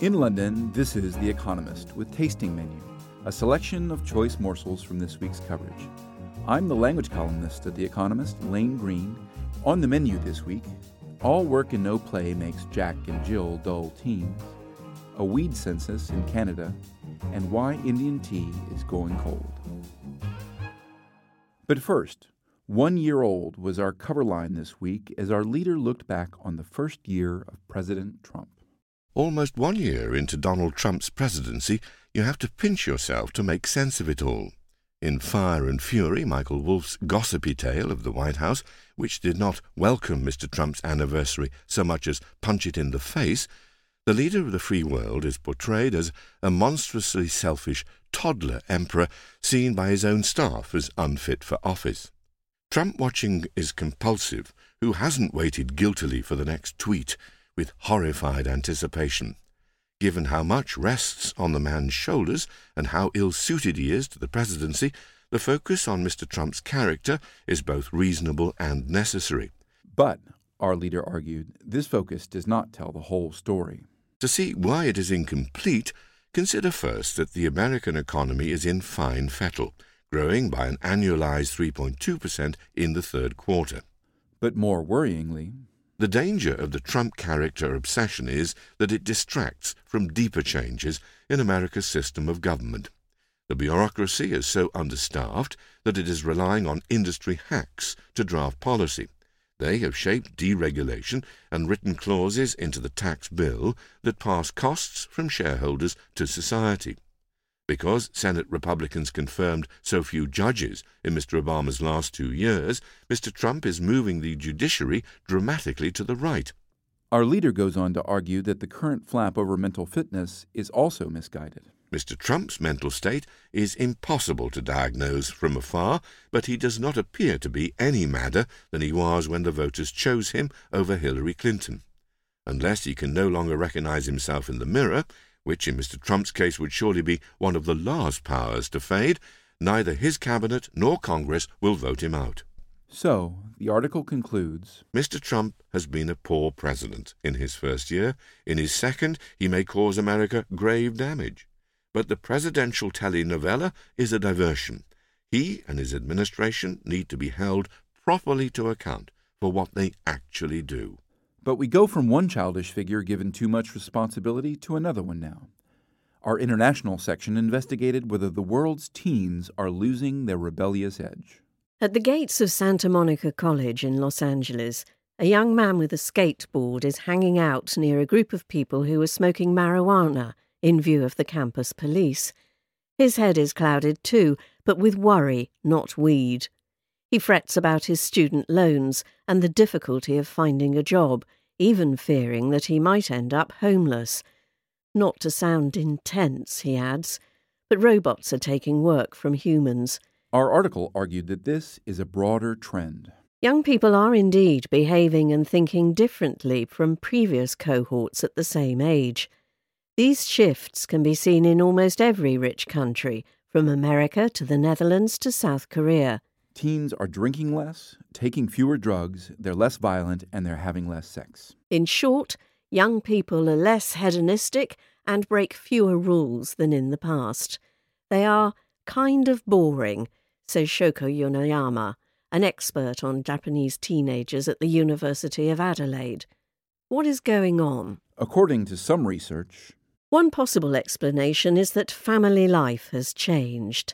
In London, this is The Economist with Tasting Menu, a selection of choice morsels from this week's coverage. I'm the language columnist at The Economist, Lane Greene. On the menu this week, all work and no play makes Jack and Jill dull teens, a weed census in Canada, and why Indian tea is going cold. But first, one year old was our cover line this week as our leader looked back on the first year of President Trump. Almost one year into Donald Trump's presidency, you have to pinch yourself to make sense of it all. In Fire and Fury, Michael Wolff's gossipy tale of the White House, which did not welcome Mr. Trump's anniversary so much as punch it in the face, the leader of the free world is portrayed as a monstrously selfish toddler emperor seen by his own staff as unfit for office. Trump watching is compulsive. Who hasn't waited guiltily for the next tweet with horrified anticipation? Given how much rests on the man's shoulders and how ill suited he is to the presidency, the focus on Mr. Trump's character is both reasonable and necessary. But, our leader argued, this focus does not tell the whole story. To see why it is incomplete, consider first that the American economy is in fine fettle, growing by an annualized 3.2% in the third quarter. But more worryingly, the danger of the Trump character obsession is that it distracts from deeper changes in America's system of government. The bureaucracy is so understaffed that it is relying on industry hacks to draft policy. They have shaped deregulation and written clauses into the tax bill that pass costs from shareholders to society. Because Senate Republicans confirmed so few judges in Mr. Obama's last two years, Mr. Trump is moving the judiciary dramatically to the right. Our leader goes on to argue that the current flap over mental fitness is also misguided. Mr. Trump's mental state is impossible to diagnose from afar, but he does not appear to be any madder than he was when the voters chose him over Hillary Clinton. Unless he can no longer recognize himself in the mirror, which in Mr. Trump's case would surely be one of the last powers to fade, neither his cabinet nor Congress will vote him out. So, the article concludes Mr. Trump has been a poor president in his first year. In his second, he may cause America grave damage. But the presidential telenovela is a diversion. He and his administration need to be held properly to account for what they actually do. But we go from one childish figure given too much responsibility to another one now. Our international section investigated whether the world's teens are losing their rebellious edge. At the gates of Santa Monica College in Los Angeles, a young man with a skateboard is hanging out near a group of people who are smoking marijuana in view of the campus police. His head is clouded too, but with worry, not weed. He frets about his student loans and the difficulty of finding a job, even fearing that he might end up homeless. Not to sound intense, he adds, but robots are taking work from humans. Our article argued that this is a broader trend. Young people are indeed behaving and thinking differently from previous cohorts at the same age. These shifts can be seen in almost every rich country, from America to the Netherlands to South Korea. Teens are drinking less, taking fewer drugs, they're less violent, and they're having less sex. In short, young people are less hedonistic and break fewer rules than in the past. They are kind of boring, says Shoko Yoneyama, an expert on Japanese teenagers at the University of Adelaide. What is going on? According to some research, one possible explanation is that family life has changed.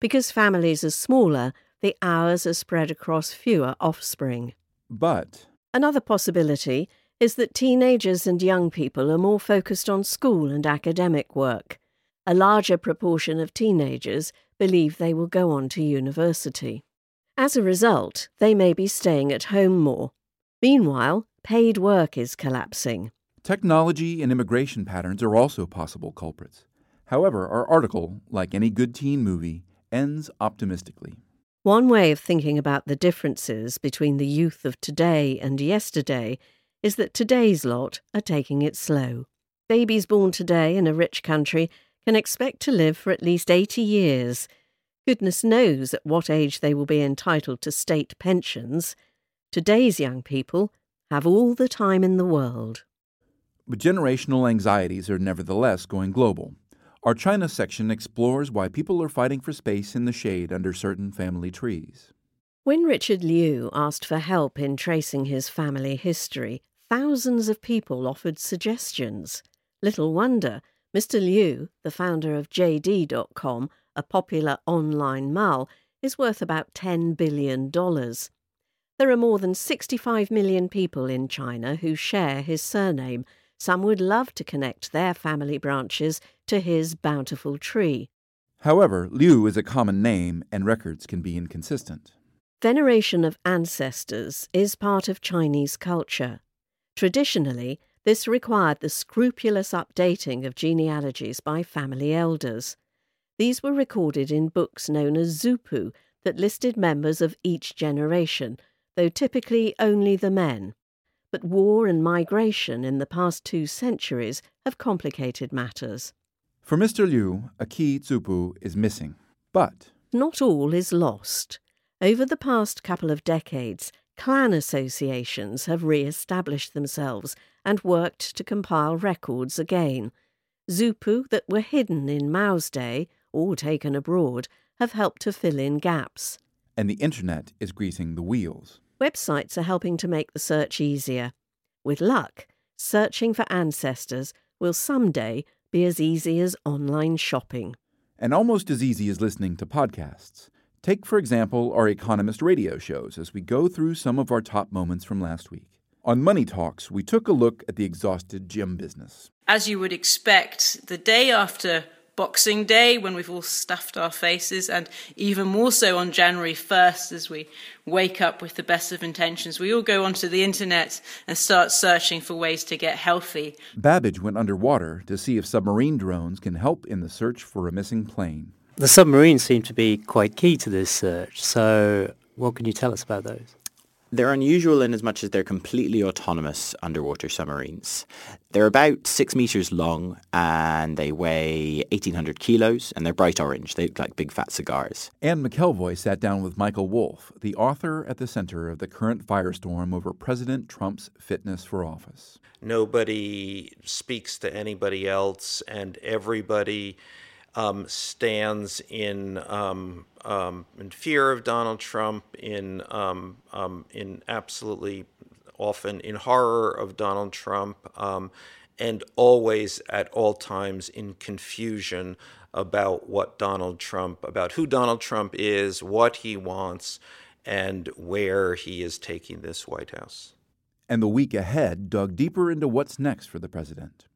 Because families are smaller, the hours are spread across fewer offspring. But another possibility is that teenagers and young people are more focused on school and academic work. A larger proportion of teenagers believe they will go on to university. As a result, they may be staying at home more. Meanwhile, paid work is collapsing. Technology and immigration patterns are also possible culprits. However, our article, like any good teen movie, ends optimistically. One way of thinking about the differences between the youth of today and yesterday is that today's lot are taking it slow. Babies born today in a rich country can expect to live for at least 80 years. Goodness knows at what age they will be entitled to state pensions. Today's young people have all the time in the world. But generational anxieties are nevertheless going global. Our China section explores why people are fighting for space in the shade under certain family trees. When Richard Liu asked for help in tracing his family history, thousands of people offered suggestions. Little wonder, Mr. Liu, the founder of JD.com, a popular online mall, is worth about $10 billion. There are more than 65 million people in China who share his surname. Some would love to connect their family branches to his bountiful tree. However, Liu is a common name and records can be inconsistent. Veneration of ancestors is part of Chinese culture. Traditionally, this required the scrupulous updating of genealogies by family elders. These were recorded in books known as zupu that listed members of each generation, though typically only the men. But war and migration in the past two centuries have complicated matters. For Mr. Liu, a key zupu is missing. But not all is lost. Over the past couple of decades, clan associations have re established themselves and worked to compile records again. Zupu that were hidden in Mao's day or taken abroad have helped to fill in gaps. And the internet is greasing the wheels. Websites are helping to make the search easier. With luck, searching for ancestors will someday be as easy as online shopping. And almost as easy as listening to podcasts. Take, for example, our Economist radio shows as we go through some of our top moments from last week. On Money Talks, we took a look at the exhausted gym business. As you would expect, the day after Boxing Day, when we've all stuffed our faces, and even more so on January 1st, as we wake up with the best of intentions, we all go onto the internet and start searching for ways to get healthy. Babbage went underwater to see if submarine drones can help in the search for a missing plane. The submarines seem to be quite key to this search. So, what can you tell us about those? They're unusual in as much as they're completely autonomous underwater submarines. They're about six meters long and they weigh 1,800 kilos and they're bright orange. They look like big fat cigars. Anne McElvoy sat down with Michael Wolff, the author at the center of the current firestorm over President Trump's fitness for office. Nobody speaks to anybody else and everybody um, stands in um, um, in fear of Donald Trump, in um, um, in absolutely often in horror of Donald Trump, um, and always at all times in confusion about what Donald Trump, about who Donald Trump is, what he wants, and where he is taking this White House. And the week ahead dug deeper into what's next for the president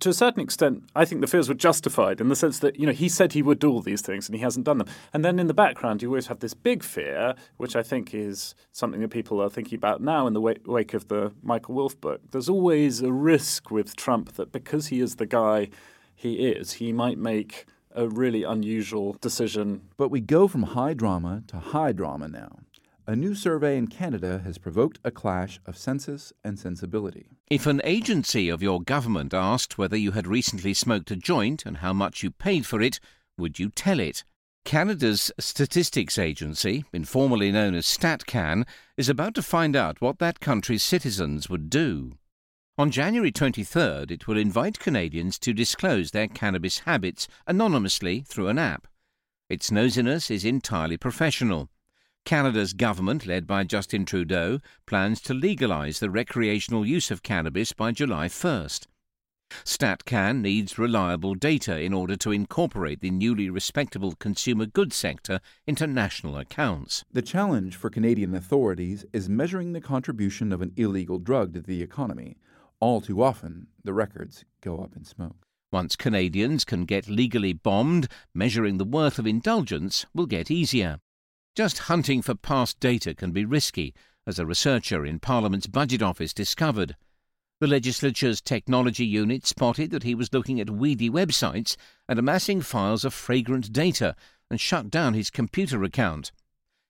to a certain extent, I think the fears were justified in the sense that you know he said he would do all these things and he hasn't done them. And then in the background, you always have this big fear, which I think is something that people are thinking about now in the wake of the Michael Wolff book. There's always a risk with Trump that because he is the guy he is, he might make a really unusual decision. But we go from high drama to high drama now. A new survey in Canada has provoked a clash of census and sensibility. If an agency of your government asked whether you had recently smoked a joint and how much you paid for it, would you tell it? Canada's statistics agency, informally known as StatCan, is about to find out what that country's citizens would do. On January 23rd, it will invite Canadians to disclose their cannabis habits anonymously through an app. Its nosiness is entirely professional. Canada's government, led by Justin Trudeau, plans to legalise the recreational use of cannabis by July 1st. StatCan needs reliable data in order to incorporate the newly respectable consumer goods sector into national accounts. The challenge for Canadian authorities is measuring the contribution of an illegal drug to the economy. All too often, the records go up in smoke. Once Canadians can get legally bombed, measuring the worth of indulgence will get easier. Just hunting for past data can be risky, as a researcher in Parliament's Budget Office discovered. The legislature's technology unit spotted that he was looking at weedy websites and amassing files of fragrant data and shut down his computer account.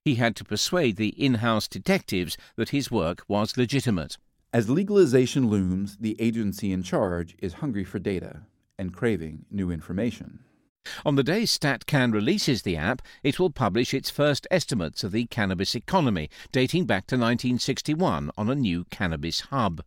He had to persuade the in house detectives that his work was legitimate. As legalization looms, the agency in charge is hungry for data and craving new information. On the day StatCan releases the app, it will publish its first estimates of the cannabis economy, dating back to 1961 on a new cannabis hub.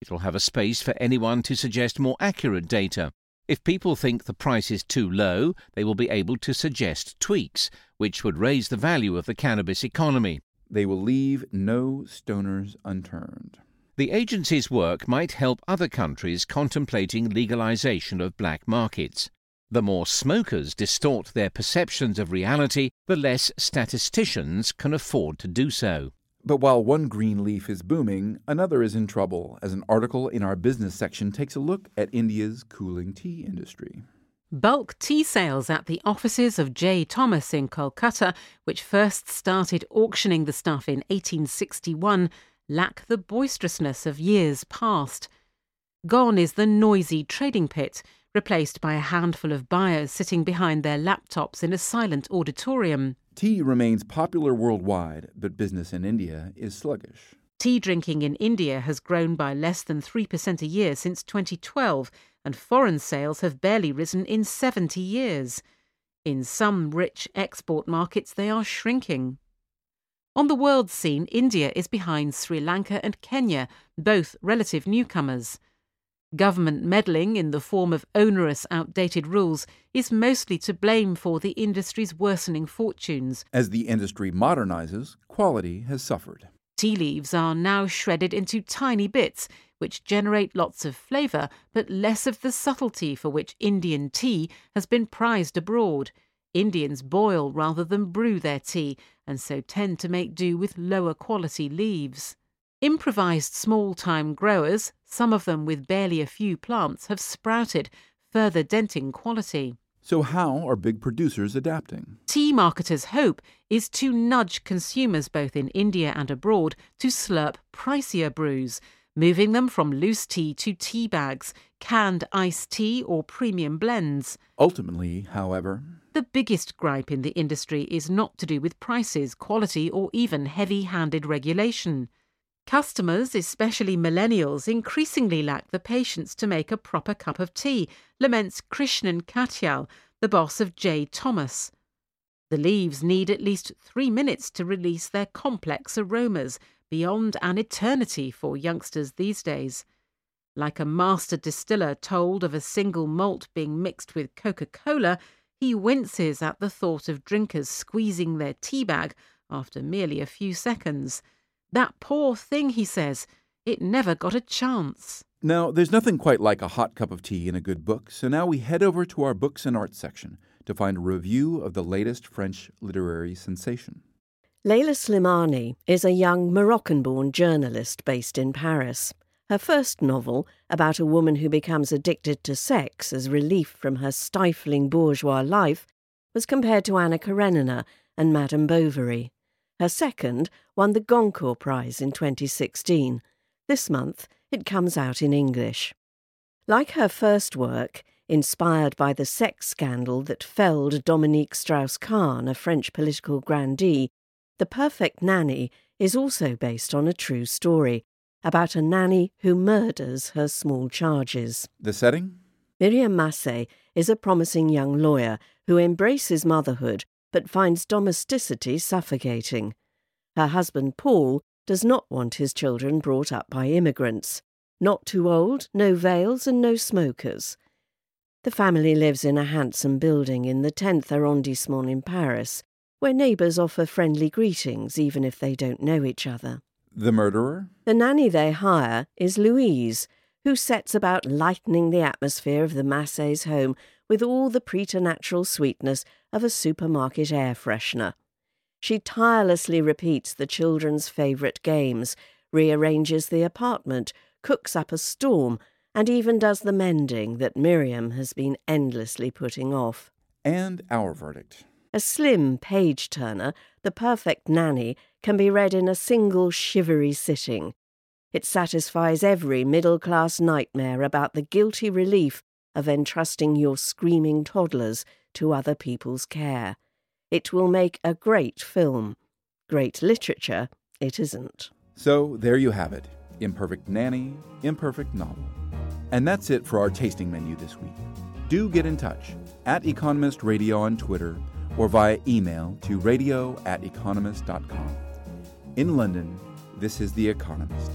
It will have a space for anyone to suggest more accurate data. If people think the price is too low, they will be able to suggest tweaks, which would raise the value of the cannabis economy. They will leave no stoners unturned. The agency's work might help other countries contemplating legalization of black markets. The more smokers distort their perceptions of reality, the less statisticians can afford to do so. But while one green leaf is booming, another is in trouble, as an article in our business section takes a look at India's cooling tea industry. Bulk tea sales at the offices of J. Thomas in Kolkata, which first started auctioning the stuff in 1861, lack the boisterousness of years past. Gone is the noisy trading pit, replaced by a handful of buyers sitting behind their laptops in a silent auditorium. Tea remains popular worldwide, but business in India is sluggish. Tea drinking in India has grown by less than 3% a year since 2012, and foreign sales have barely risen in 70 years. In some rich export markets, they are shrinking. On the world scene, India is behind Sri Lanka and Kenya, both relative newcomers. Government meddling in the form of onerous, outdated rules is mostly to blame for the industry's worsening fortunes. As the industry modernizes, quality has suffered. Tea leaves are now shredded into tiny bits, which generate lots of flavour but less of the subtlety for which Indian tea has been prized abroad. Indians boil rather than brew their tea, and so tend to make do with lower quality leaves. Improvised small time growers, some of them with barely a few plants, have sprouted, further denting quality. So, how are big producers adapting? Tea marketers' hope is to nudge consumers both in India and abroad to slurp pricier brews, moving them from loose tea to tea bags, canned iced tea, or premium blends. Ultimately, however, the biggest gripe in the industry is not to do with prices, quality, or even heavy handed regulation. Customers, especially millennials, increasingly lack the patience to make a proper cup of tea, laments Krishnan Katyal, the boss of J. Thomas. The leaves need at least three minutes to release their complex aromas, beyond an eternity for youngsters these days. Like a master distiller told of a single malt being mixed with Coca Cola, he winces at the thought of drinkers squeezing their tea bag after merely a few seconds. That poor thing, he says, it never got a chance. Now, there's nothing quite like a hot cup of tea in a good book, so now we head over to our books and arts section to find a review of the latest French literary sensation. Leila Slimani is a young Moroccan born journalist based in Paris. Her first novel, about a woman who becomes addicted to sex as relief from her stifling bourgeois life, was compared to Anna Karenina and Madame Bovary. Her second won the Goncourt Prize in 2016. This month, it comes out in English. Like her first work, inspired by the sex scandal that felled Dominique Strauss Kahn, a French political grandee, The Perfect Nanny is also based on a true story about a nanny who murders her small charges. The setting? Miriam Massé is a promising young lawyer who embraces motherhood but finds domesticity suffocating. Her husband Paul does not want his children brought up by immigrants. Not too old, no veils, and no smokers. The family lives in a handsome building in the 10th arrondissement in Paris, where neighbours offer friendly greetings even if they don't know each other. The murderer? The nanny they hire is Louise, who sets about lightening the atmosphere of the Massés' home with all the preternatural sweetness of a supermarket air freshener. She tirelessly repeats the children's favourite games, rearranges the apartment, cooks up a storm, and even does the mending that Miriam has been endlessly putting off. And our verdict. A slim page turner, The Perfect Nanny can be read in a single shivery sitting. It satisfies every middle class nightmare about the guilty relief of entrusting your screaming toddlers to other people's care. It will make a great film. Great literature, it isn't. So there you have it Imperfect Nanny, Imperfect Novel. And that's it for our tasting menu this week. Do get in touch at Economist Radio on Twitter or via email to radio at economist.com. In London, this is The Economist.